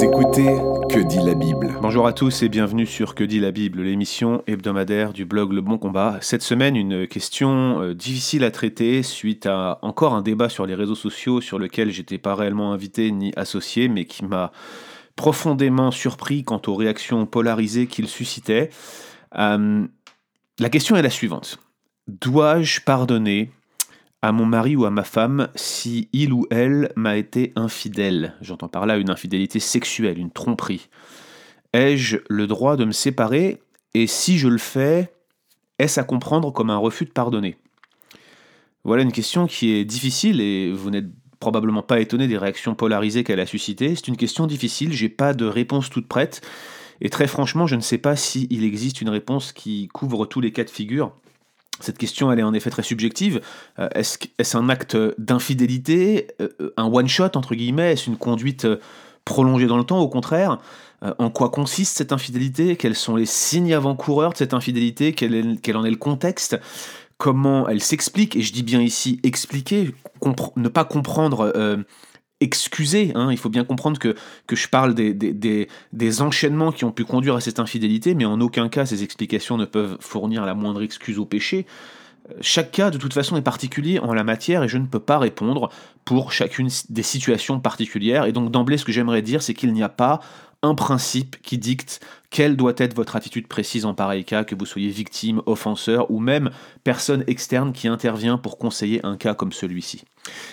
Écoutez Que dit la Bible Bonjour à tous et bienvenue sur Que dit la Bible, l'émission hebdomadaire du blog Le Bon Combat. Cette semaine, une question euh, difficile à traiter suite à encore un débat sur les réseaux sociaux sur lequel j'étais pas réellement invité ni associé, mais qui m'a profondément surpris quant aux réactions polarisées qu'il suscitait. Euh, la question est la suivante. Dois-je pardonner à mon mari ou à ma femme si il ou elle m'a été infidèle. J'entends par là une infidélité sexuelle, une tromperie. Ai-je le droit de me séparer? Et si je le fais, est-ce à comprendre comme un refus de pardonner? Voilà une question qui est difficile et vous n'êtes probablement pas étonné des réactions polarisées qu'elle a suscitées. C'est une question difficile, j'ai pas de réponse toute prête et très franchement, je ne sais pas s'il existe une réponse qui couvre tous les cas de figure. Cette question, elle est en effet très subjective. Euh, est-ce un acte d'infidélité, euh, un one-shot, entre guillemets? Est-ce une conduite euh, prolongée dans le temps, au contraire En quoi consiste cette infidélité? Quels sont les signes avant-coureurs de cette infidélité? Quel, quel, en est le contexte? Comment elle s'explique? Et je dis bien ici expliquer, ne pas comprendre excusé. Hein. Il faut bien comprendre que, que je parle des, des, des, enchaînements qui ont pu conduire à cette infidélité, mais en aucun cas ces explications ne peuvent fournir la moindre excuse au péché. Chaque cas, de toute façon, est particulier en la matière et je ne peux pas répondre pour chacune des situations particulières. Et donc, d'emblée, ce que j'aimerais dire, c'est qu'il n'y a pas un principe qui dicte quelle doit être votre attitude précise en pareil cas, que vous soyez victime, offenseur ou même personne externe qui intervient pour conseiller un cas comme celui-ci.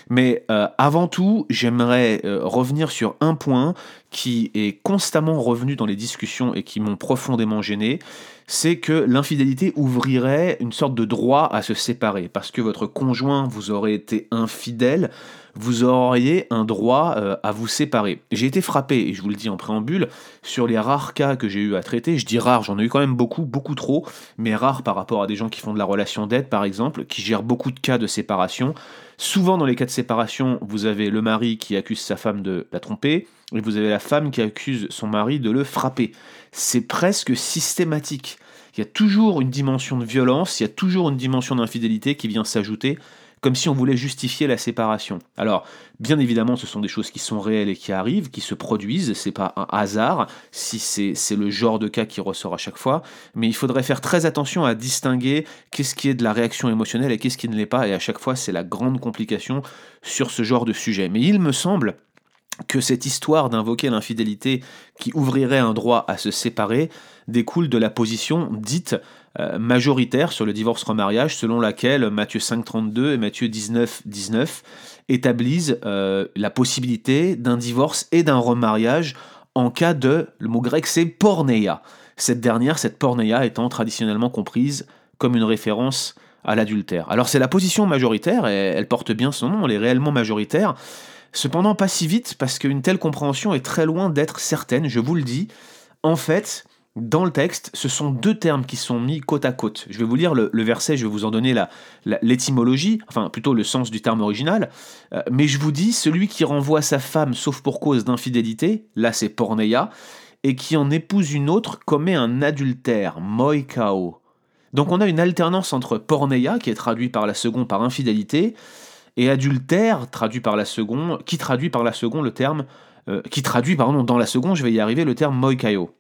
Mais euh, avant tout, j'aimerais euh, revenir sur un point qui est constamment revenu dans les discussions et qui m'ont profondément gêné, c'est que l'infidélité ouvrirait une sorte de droit à se séparer, parce que votre conjoint vous aurait été infidèle, vous auriez un droit euh, à vous séparer. J'ai été frappé, et je vous le dis en préambule, sur les rares cas que j'ai eu à traiter. Je dis rares, j'en ai eu quand même beaucoup, beaucoup trop, mais rares par rapport à des gens qui font de la relation d'aide, par exemple, qui gèrent beaucoup de cas de séparation. Souvent, dans les cas de séparation, vous avez le mari qui accuse sa femme de la tromper, et vous avez la femme qui accuse son mari de le frapper. C'est presque systématique. Il y a toujours une dimension de violence, il y a toujours une dimension d'infidélité qui vient s'ajouter comme si on voulait justifier la séparation. Alors, bien évidemment, ce sont des choses qui sont réelles et qui arrivent, qui se produisent, c'est pas un hasard, si c'est le genre de cas qui ressort à chaque fois, mais il faudrait faire très attention à distinguer qu'est-ce qui est de la réaction émotionnelle et qu'est-ce qui ne l'est pas, et à chaque fois, c'est la grande complication sur ce genre de sujet. Mais il me semble que cette histoire d'invoquer l'infidélité qui ouvrirait un droit à se séparer découle de la position dite majoritaire sur le divorce-remariage, selon laquelle Matthieu 5.32 et Matthieu 19.19 établissent euh, la possibilité d'un divorce et d'un remariage en cas de, le mot grec c'est porneia. Cette dernière, cette porneia étant traditionnellement comprise comme une référence à l'adultère. Alors c'est la position majoritaire, et elle porte bien son nom, elle est réellement majoritaire, Cependant, pas si vite, parce qu'une telle compréhension est très loin d'être certaine, je vous le dis. En fait, dans le texte, ce sont deux termes qui sont mis côte à côte. Je vais vous lire le, verset, je vais vous en donner l'étymologie, enfin plutôt le sens du terme original. Euh, mais je vous dis, celui qui renvoie sa femme sauf pour cause d'infidélité, là c'est porneia, et qui en épouse une autre commet un adultère, moikao. Donc on a une alternance entre porneia, qui est traduit par la seconde par infidélité, et adultère, traduit par la seconde, qui traduit par la seconde le terme, euh, qui traduit, pardon, dans la seconde, je vais y arriver, le terme moikaio.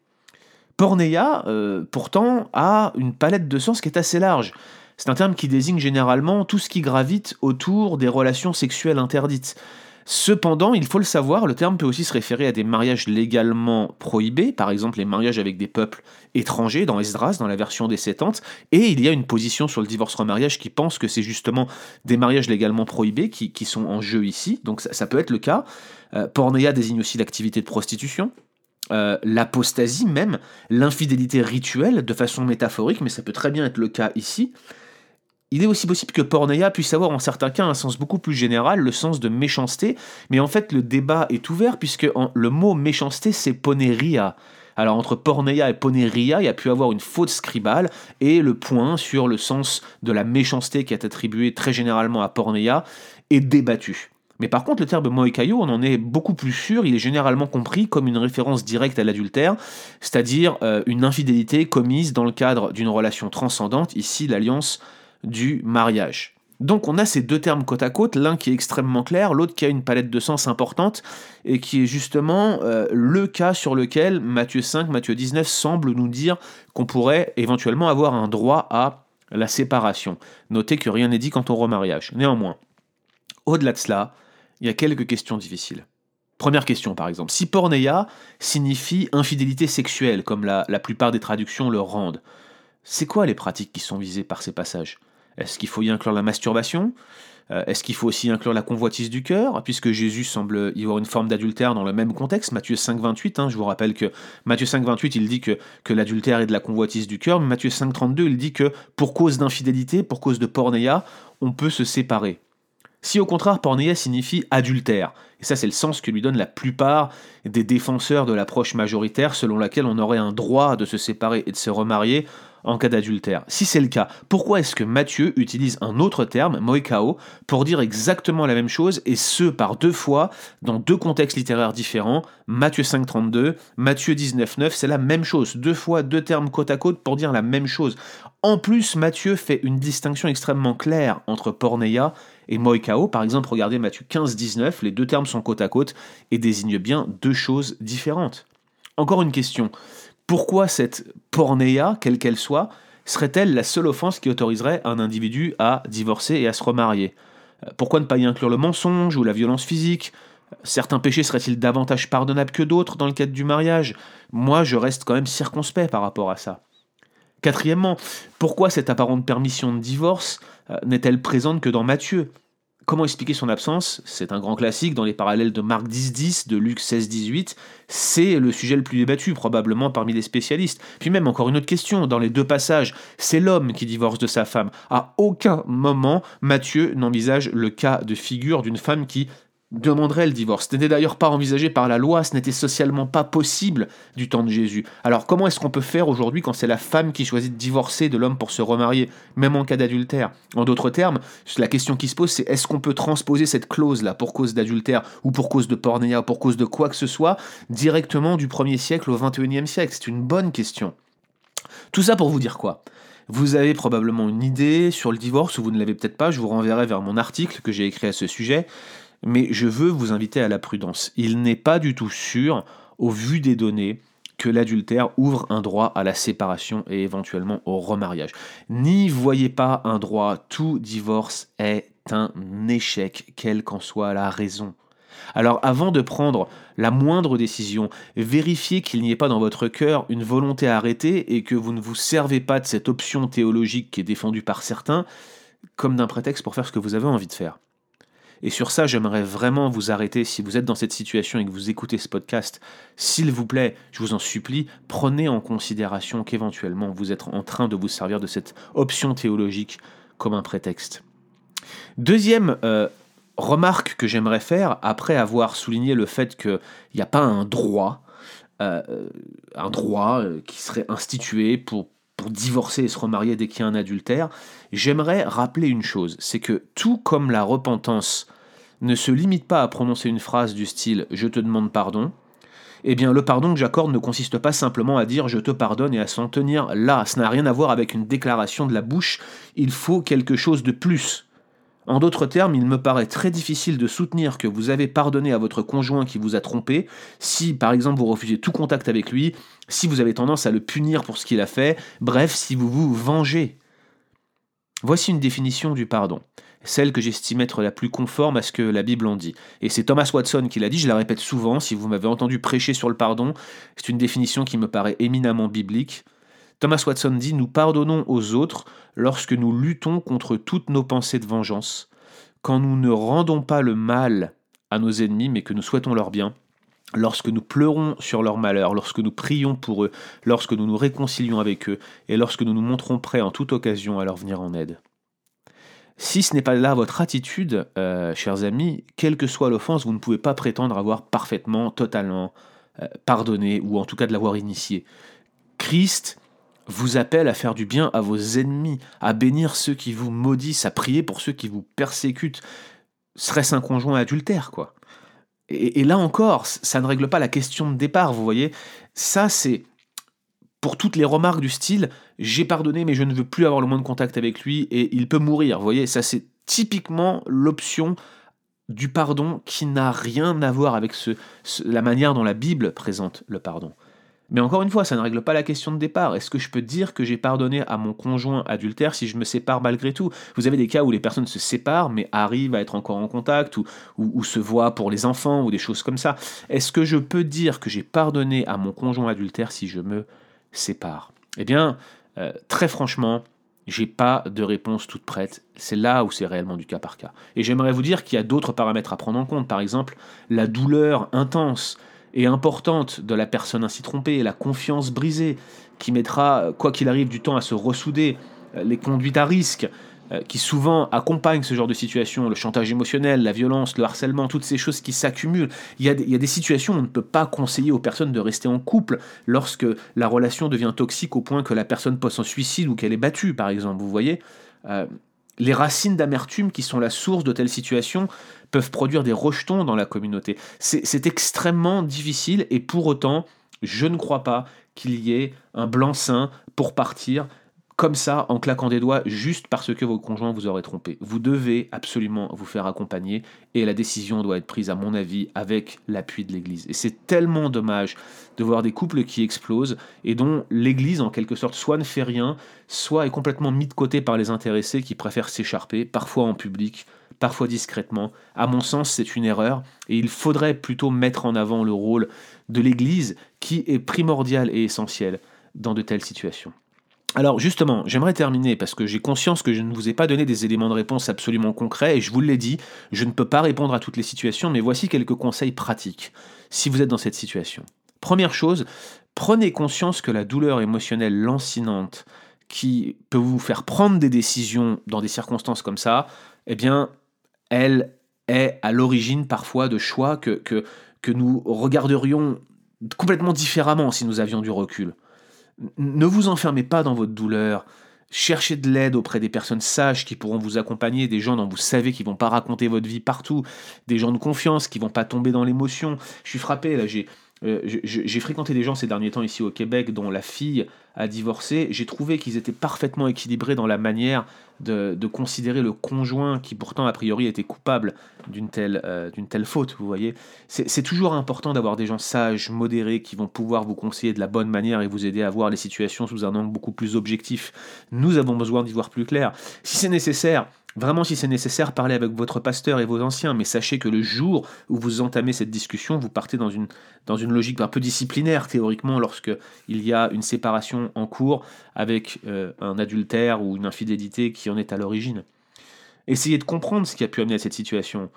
Porneia, euh, pourtant, a une palette de sens qui est assez large. C'est un terme qui désigne généralement tout ce qui gravite autour des relations sexuelles interdites. Cependant, il faut le savoir, le terme peut aussi se référer à des mariages légalement prohibés, par exemple les mariages avec des peuples étrangers dans Esdras, dans la version des Septante, et il y a une position sur le divorce-remariage qui pense que c'est justement des mariages légalement prohibés qui, sont en jeu ici, donc ça, peut être le cas. Euh, pornéa désigne aussi l'activité de prostitution, euh, l'apostasie même, l'infidélité rituelle de façon métaphorique, mais ça peut très bien être le cas ici. Il est aussi possible que porneia puisse avoir en certains cas un sens beaucoup plus général, le sens de méchanceté, mais en fait le débat est ouvert puisque le mot méchanceté c'est poneria. Alors entre porneia et poneria, il y a pu avoir une faute scribale et le point sur le sens de la méchanceté qui est attribué très généralement à porneia est débattu. Mais par contre, le terme moikayo, on en est beaucoup plus sûr, il est généralement compris comme une référence directe à l'adultère, c'est-à-dire euh, une infidélité commise dans le cadre d'une relation transcendante, ici l'alliance du mariage. Donc on a ces deux termes côte à côte, l'un qui est extrêmement clair, l'autre qui a une palette de sens importante, et qui est justement euh, le cas sur lequel Matthieu 5, Matthieu 19 semble nous dire qu'on pourrait éventuellement avoir un droit à la séparation. Notez que rien n'est dit quant au remariage. Néanmoins, au-delà de cela, il y a quelques questions difficiles. Première question par exemple, si porneia signifie infidélité sexuelle, comme la, la plupart des traductions le rendent, c'est quoi les pratiques qui sont visées par ces passages? Est-ce qu'il faut y inclure la masturbation? Euh, Est-ce qu'il faut aussi inclure la convoitise du cœur? Puisque Jésus semble y avoir une forme d'adultère dans le même contexte, Matthieu 5, 28. Hein, je vous rappelle que Matthieu 5, 28, il dit que, que l'adultère est de la convoitise du cœur, mais Matthieu 5, 32, il dit que pour cause d'infidélité, pour cause de pornéia, on peut se séparer. Si au contraire pornéia signifie adultère, et ça c'est le sens que lui donnent la plupart des défenseurs de l'approche majoritaire selon laquelle on aurait un droit de se séparer et de se remarier en cas d'adultère. Si c'est le cas, pourquoi est-ce que Matthieu utilise un autre terme, moikao, pour dire exactement la même chose, et ce par deux fois, dans deux contextes littéraires différents, Matthieu 5.32, Matthieu 19.9, c'est la même chose, deux fois deux termes côte à côte pour dire la même chose. En plus, Matthieu fait une distinction extrêmement claire entre porneia et moikao. Par exemple, regardez Matthieu 15-19, les deux termes sont côte à côte et désignent bien deux choses différentes. Encore une question. Pourquoi cette pornéa, quelle qu'elle soit, serait-elle la seule offense qui autoriserait un individu à divorcer et à se remarier? Euh, Pourquoi ne pas y inclure le mensonge ou la violence physique? Certains péchés seraient-ils davantage pardonnables que d'autres dans le cadre du mariage? Moi, je reste quand même circonspect par rapport à ça. Quatrièmement, pourquoi cette apparente permission de divorce euh, n'est-elle présente que dans Matthieu? Comment expliquer son absence? C'est un grand classique dans les parallèles de Marc 10-10, de Luc 16-18. C'est le sujet le plus débattu, probablement parmi les spécialistes. Puis même encore une autre question, dans les deux passages, c'est l'homme qui divorce de sa femme. À aucun moment, Matthieu n'envisage le cas de figure d'une femme qui demanderait le divorce. Ce n'était d'ailleurs pas envisagé par la loi, ce n'était socialement pas possible du temps de Jésus. Alors comment est-ce qu'on peut faire aujourd'hui quand c'est la femme qui choisit de divorcer de l'homme pour se remarier, même en cas d'adultère? En d'autres termes, la question qui se pose c'est est-ce qu'on peut transposer cette clause-là pour cause d'adultère ou pour cause de pornéa ou pour cause de quoi que ce soit directement du 1er siècle au 21e siècle? C'est une bonne question. Tout ça pour vous dire quoi? Vous avez probablement une idée sur le divorce ou vous ne l'avez peut-être pas, je vous renverrai vers mon article que j'ai écrit à ce sujet mais je veux vous inviter à la prudence. Il n'est pas du tout sûr, au vu des données, que l'adultère ouvre un droit à la séparation et éventuellement au remariage. N'y voyez pas un droit, tout divorce est un échec, quelle qu'en soit la raison. Alors avant de prendre la moindre décision, vérifiez qu'il n'y ait pas dans votre cœur une volonté à arrêter et que vous ne vous servez pas de cette option théologique qui est défendue par certains comme d'un prétexte pour faire ce que vous avez envie de faire. Et sur ça, j'aimerais vraiment vous arrêter. Si vous êtes dans cette situation et que vous écoutez ce podcast, s'il vous plaît, je vous en supplie, prenez en considération qu'éventuellement vous êtes en train de vous servir de cette option théologique comme un prétexte. Deuxième euh, remarque que j'aimerais faire, après avoir souligné le fait qu'il n'y a pas un droit, euh, un droit euh, qui serait institué pour, pour divorcer et se remarier dès qu'il y a un adultère, j'aimerais rappeler une chose, c'est que tout comme la repentance ne se limite pas à prononcer une phrase du style ⁇ Je te demande pardon ⁇ eh bien le pardon que j'accorde ne consiste pas simplement à dire je te pardonne et à s'en tenir là, ce n'a rien à voir avec une déclaration de la bouche, il faut quelque chose de plus. En d'autres termes, il me paraît très difficile de soutenir que vous avez pardonné à votre conjoint qui vous a trompé si, par exemple, vous refusez tout contact avec lui, si vous avez tendance à le punir pour ce qu'il a fait, bref, si vous vous vengez. Voici une définition du pardon, celle que j'estime être la plus conforme à ce que la Bible en dit. Et c'est Thomas Watson qui l'a dit, je la répète souvent, si vous m'avez entendu prêcher sur le pardon, c'est une définition qui me paraît éminemment biblique. Thomas Watson dit Nous pardonnons aux autres lorsque nous luttons contre toutes nos pensées de vengeance, quand nous ne rendons pas le mal à nos ennemis, mais que nous souhaitons leur bien, lorsque nous pleurons sur leur malheur, lorsque nous prions pour eux, lorsque nous nous réconcilions avec eux, et lorsque nous nous montrons prêts en toute occasion à leur venir en aide. Si ce n'est pas là votre attitude, euh, chers amis, quelle que soit l'offense, vous ne pouvez pas prétendre avoir parfaitement, totalement euh, pardonné, ou en tout cas de l'avoir initié. Christ vous appelle à faire du bien à vos ennemis, à bénir ceux qui vous maudissent, à prier pour ceux qui vous persécutent. Serait-ce un conjoint adultère, quoi et, là encore, ça ne règle pas la question de départ, vous voyez. Ça, c'est pour toutes les remarques du style j'ai pardonné, mais je ne veux plus avoir le moins de contact avec lui et il peut mourir. Vous voyez, ça c'est typiquement l'option du pardon qui n'a rien à voir avec ce, la manière dont la Bible présente le pardon. Mais encore une fois, ça ne règle pas la question de départ. Est-ce que je peux dire que j'ai pardonné à mon conjoint adultère si je me sépare malgré tout? Vous avez des cas où les personnes se séparent mais arrivent à être encore en contact ou, se voient pour les enfants ou des choses comme ça. Est-ce que je peux dire que j'ai pardonné à mon conjoint adultère si je me sépare? Eh bien, euh, très franchement, j'ai pas de réponse toute prête. C'est là où c'est réellement du cas par cas. Et j'aimerais vous dire qu'il y a d'autres paramètres à prendre en compte. Par exemple, la douleur intense et importante de la personne ainsi trompée, la confiance brisée, qui mettra, quoi qu'il arrive, du temps à se ressouder, euh, les conduites à risque, euh, qui souvent accompagnent ce genre de situation, le chantage émotionnel, la violence, le harcèlement, toutes ces choses qui s'accumulent. Il, y a des situations où on ne peut pas conseiller aux personnes de rester en couple lorsque la relation devient toxique au point que la personne pose en suicide ou qu'elle est battue, par exemple. Vous voyez euh, les racines d'amertume qui sont la source de telles situations peuvent produire des rejetons dans la communauté. C'est extrêmement difficile et pour autant, je ne crois pas qu'il y ait un blanc-seing pour partir comme ça, en claquant des doigts, juste parce que vos conjoints vous auraient trompé. Vous devez absolument vous faire accompagner et la décision doit être prise, à mon avis, avec l'appui de l'Église. Et c'est tellement dommage de voir des couples qui explosent et dont l'Église, en quelque sorte, soit ne fait rien, soit est complètement mis de côté par les intéressés qui préfèrent s'écharper, parfois en public, parfois discrètement. À mon sens, c'est une erreur et il faudrait plutôt mettre en avant le rôle de l'Église qui est primordial et essentiel dans de telles situations. Alors justement, j'aimerais terminer parce que j'ai conscience que je ne vous ai pas donné des éléments de réponse absolument concrets et je vous l'ai dit, je ne peux pas répondre à toutes les situations, mais voici quelques conseils pratiques si vous êtes dans cette situation. Première chose, prenez conscience que la douleur émotionnelle lancinante qui peut vous faire prendre des décisions dans des circonstances comme ça, eh bien, elle est à l'origine parfois de choix que, que, que nous regarderions complètement différemment si nous avions du recul. Ne vous enfermez pas dans votre douleur. Cherchez de l'aide auprès des personnes sages qui pourront vous accompagner, des gens dont vous savez qui vont pas raconter votre vie partout, des gens de confiance qui vont pas tomber dans l'émotion. Je suis frappé là, j'ai euh, j'ai fréquenté des gens ces derniers temps ici au Québec dont la fille a divorcé. J'ai trouvé qu'ils étaient parfaitement équilibrés dans la manière de, considérer le conjoint qui pourtant a priori était coupable d'une telle, euh, d'une telle faute. Vous voyez, c'est toujours important d'avoir des gens sages, modérés, qui vont pouvoir vous conseiller de la bonne manière et vous aider à voir les situations sous un angle beaucoup plus objectif. Nous avons besoin d'y voir plus clair. Si c'est nécessaire, Vraiment, si c'est nécessaire, parlez avec votre pasteur et vos anciens, mais sachez que le jour où vous entamez cette discussion, vous partez dans une, logique un peu disciplinaire, théoriquement, lorsque il y a une séparation en cours avec euh, un adultère ou une infidélité qui en est à l'origine. Essayez de comprendre ce qui a pu amener à cette situation.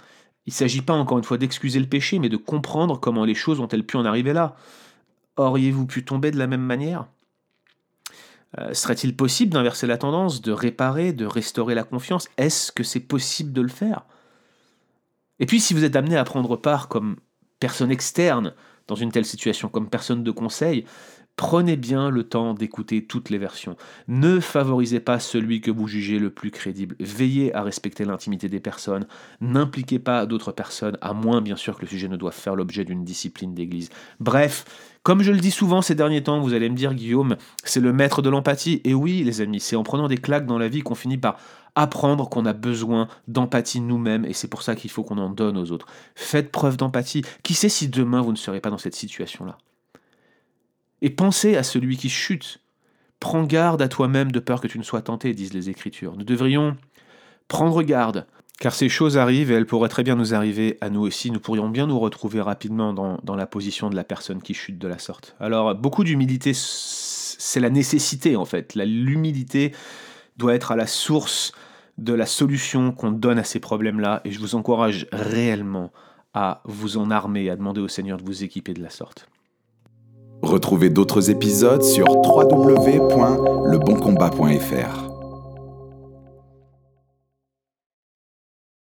Il ne s'agit pas encore une fois d'excuser le péché, mais de comprendre comment les choses ont-elles pu en arriver là. Auriez-vous pu tomber de la même manière? Euh, serait-il possible d'inverser la tendance, de réparer, de restaurer la confiance? Est-ce que c'est possible de le faire? Et puis si vous êtes amené à prendre part comme personne externe dans une telle situation, comme personne de conseil, Prenez bien le temps d'écouter toutes les versions. Ne favorisez pas celui que vous jugez le plus crédible. Veillez à respecter l'intimité des personnes. N'impliquez pas d'autres personnes, à moins bien sûr que le sujet ne doive faire l'objet d'une discipline d'église. Bref, comme je le dis souvent ces derniers temps, vous allez me dire Guillaume, c'est le maître de l'empathie. Et oui les amis, c'est en prenant des claques dans la vie qu'on finit par apprendre qu'on a besoin d'empathie nous-mêmes et c'est pour ça qu'il faut qu'on en donne aux autres. Faites preuve d'empathie. Qui sait si demain vous ne serez pas dans cette situation-là? Et pensez à celui qui chute. Prends garde à toi-même de peur que tu ne sois tenté, disent les Écritures. Nous devrions prendre garde, car ces choses arrivent et elles pourraient très bien nous arriver à nous aussi. Nous pourrions bien nous retrouver rapidement dans, dans la position de la personne qui chute de la sorte. Alors, beaucoup d'humilité, c'est la nécessité en fait. L'humilité doit être à la source de la solution qu'on donne à ces problèmes-là, et je vous encourage réellement à vous en armer, à demander au Seigneur de vous équiper de la sorte. Retrouvez d'autres épisodes sur www.leboncombat.fr.